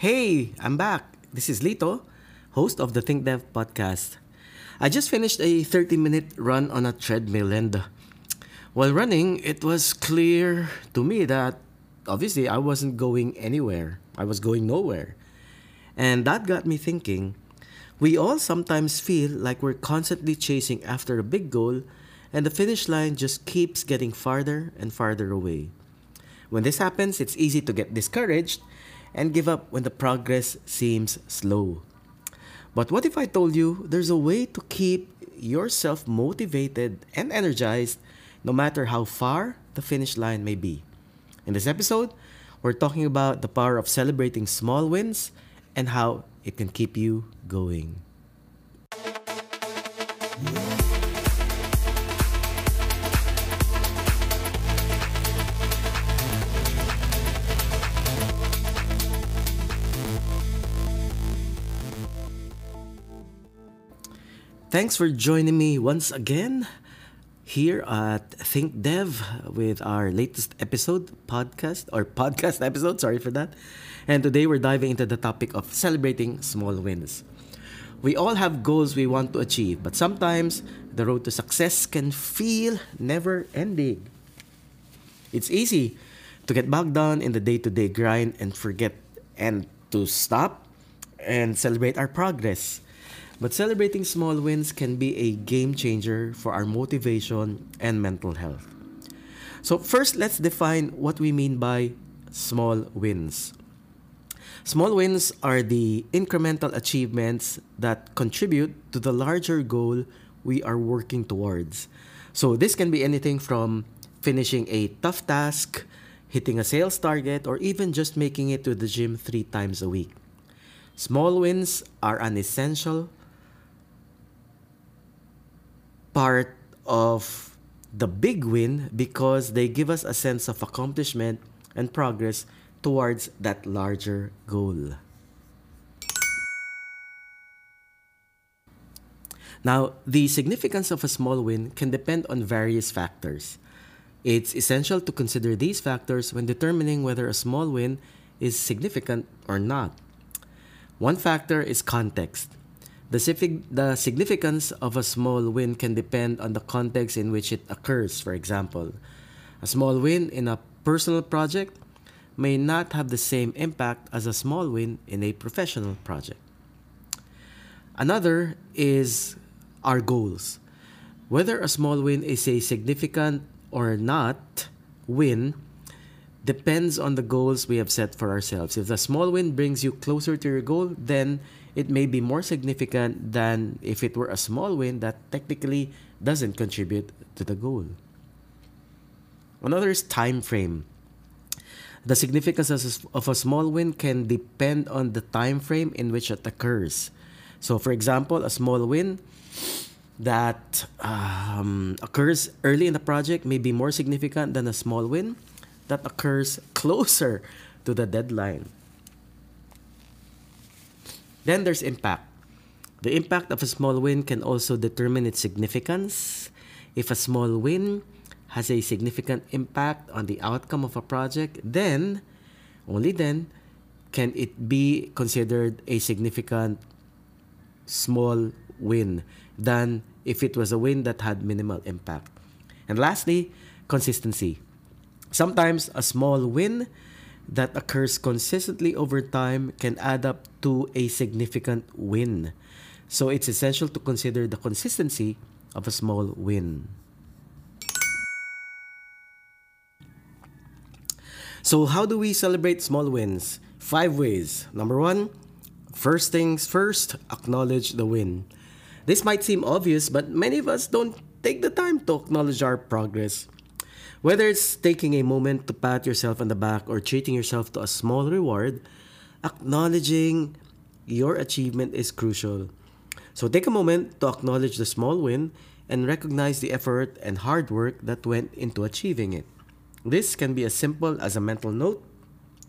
Hey, I'm back. This is Lito, host of the Think Dev podcast. I just finished a 30 minute run on a treadmill, and while running, it was clear to me that obviously I wasn't going anywhere. I was going nowhere. And that got me thinking we all sometimes feel like we're constantly chasing after a big goal, and the finish line just keeps getting farther and farther away. When this happens, it's easy to get discouraged and give up when the progress seems slow. But what if I told you there's a way to keep yourself motivated and energized no matter how far the finish line may be? In this episode, we're talking about the power of celebrating small wins and how it can keep you going. Thanks for joining me once again here at Think Dev with our latest episode podcast or podcast episode. Sorry for that. And today we're diving into the topic of celebrating small wins. We all have goals we want to achieve, but sometimes the road to success can feel never ending. It's easy to get bogged down in the day to day grind and forget and to stop and celebrate our progress. But celebrating small wins can be a game changer for our motivation and mental health. So, first, let's define what we mean by small wins. Small wins are the incremental achievements that contribute to the larger goal we are working towards. So, this can be anything from finishing a tough task, hitting a sales target, or even just making it to the gym three times a week. Small wins are an essential part of the big win because they give us a sense of accomplishment and progress towards that larger goal. Now, the significance of a small win can depend on various factors. It's essential to consider these factors when determining whether a small win is significant or not. One factor is context. The, the significance of a small win can depend on the context in which it occurs. For example, a small win in a personal project may not have the same impact as a small win in a professional project. Another is our goals. Whether a small win is a significant or not win depends on the goals we have set for ourselves. If the small win brings you closer to your goal, then it may be more significant than if it were a small win that technically doesn't contribute to the goal. Another is time frame. The significance of a small win can depend on the time frame in which it occurs. So, for example, a small win that um, occurs early in the project may be more significant than a small win that occurs closer to the deadline. Then there's impact. The impact of a small win can also determine its significance. If a small win has a significant impact on the outcome of a project, then, only then, can it be considered a significant small win than if it was a win that had minimal impact. And lastly, consistency. Sometimes a small win that occurs consistently over time can add up to a significant win. So it's essential to consider the consistency of a small win. So, how do we celebrate small wins? Five ways. Number one, first things first, acknowledge the win. This might seem obvious, but many of us don't take the time to acknowledge our progress. Whether it's taking a moment to pat yourself on the back or treating yourself to a small reward, acknowledging your achievement is crucial. So take a moment to acknowledge the small win and recognize the effort and hard work that went into achieving it. This can be as simple as a mental note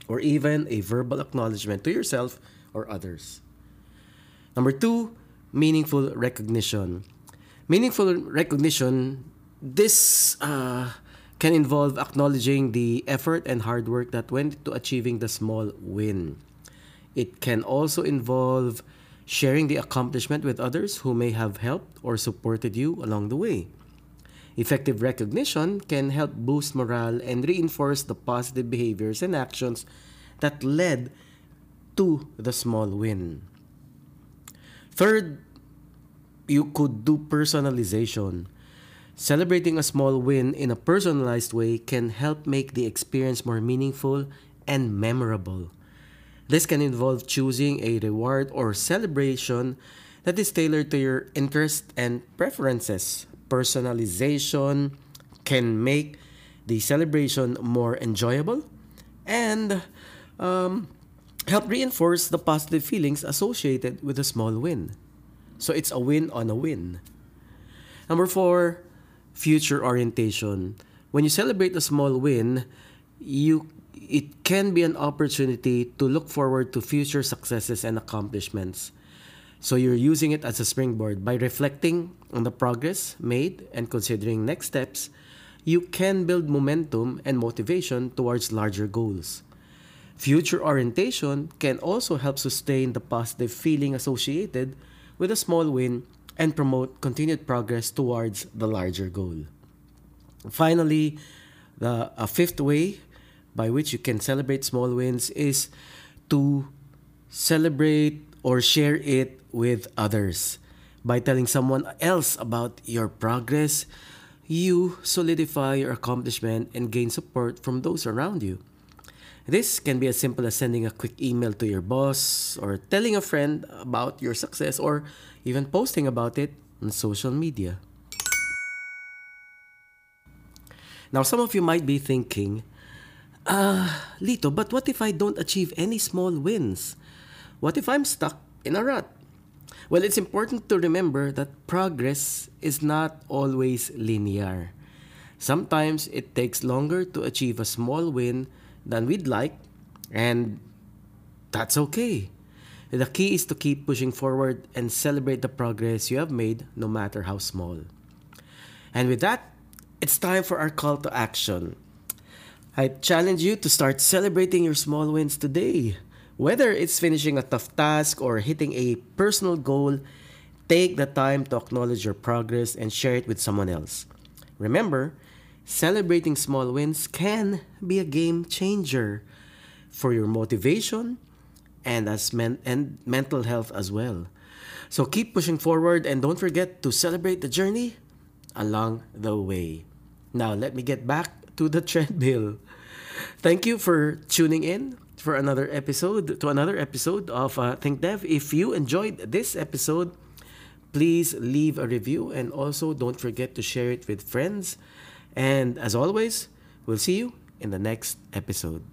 or even a verbal acknowledgement to yourself or others. Number two, meaningful recognition. Meaningful recognition, this uh, can involve acknowledging the effort and hard work that went into achieving the small win. It can also involve sharing the accomplishment with others who may have helped or supported you along the way. Effective recognition can help boost morale and reinforce the positive behaviors and actions that led to the small win. Third, you could do personalization. Celebrating a small win in a personalized way can help make the experience more meaningful and memorable. This can involve choosing a reward or celebration that is tailored to your interests and preferences. Personalization can make the celebration more enjoyable and um, help reinforce the positive feelings associated with a small win. So it's a win on a win. Number four, future orientation. When you celebrate a small win, you it can be an opportunity to look forward to future successes and accomplishments. So you're using it as a springboard by reflecting on the progress made and considering next steps. You can build momentum and motivation towards larger goals. Future orientation can also help sustain the positive feeling associated with a small win and promote continued progress towards the larger goal. Finally, the a fifth way by which you can celebrate small wins is to celebrate or share it with others. By telling someone else about your progress, you solidify your accomplishment and gain support from those around you. This can be as simple as sending a quick email to your boss or telling a friend about your success or even posting about it on social media. Now, some of you might be thinking, uh, Lito, but what if I don't achieve any small wins? What if I'm stuck in a rut? Well, it's important to remember that progress is not always linear. Sometimes it takes longer to achieve a small win than we'd like, and that's okay. The key is to keep pushing forward and celebrate the progress you have made, no matter how small. And with that, it's time for our call to action. I challenge you to start celebrating your small wins today. Whether it's finishing a tough task or hitting a personal goal, take the time to acknowledge your progress and share it with someone else. Remember, celebrating small wins can be a game changer for your motivation and as men- and mental health as well. So keep pushing forward and don't forget to celebrate the journey along the way. Now, let me get back to the treadmill. Thank you for tuning in for another episode to another episode of uh, Think Dev. If you enjoyed this episode, please leave a review and also don't forget to share it with friends. And as always, we'll see you in the next episode.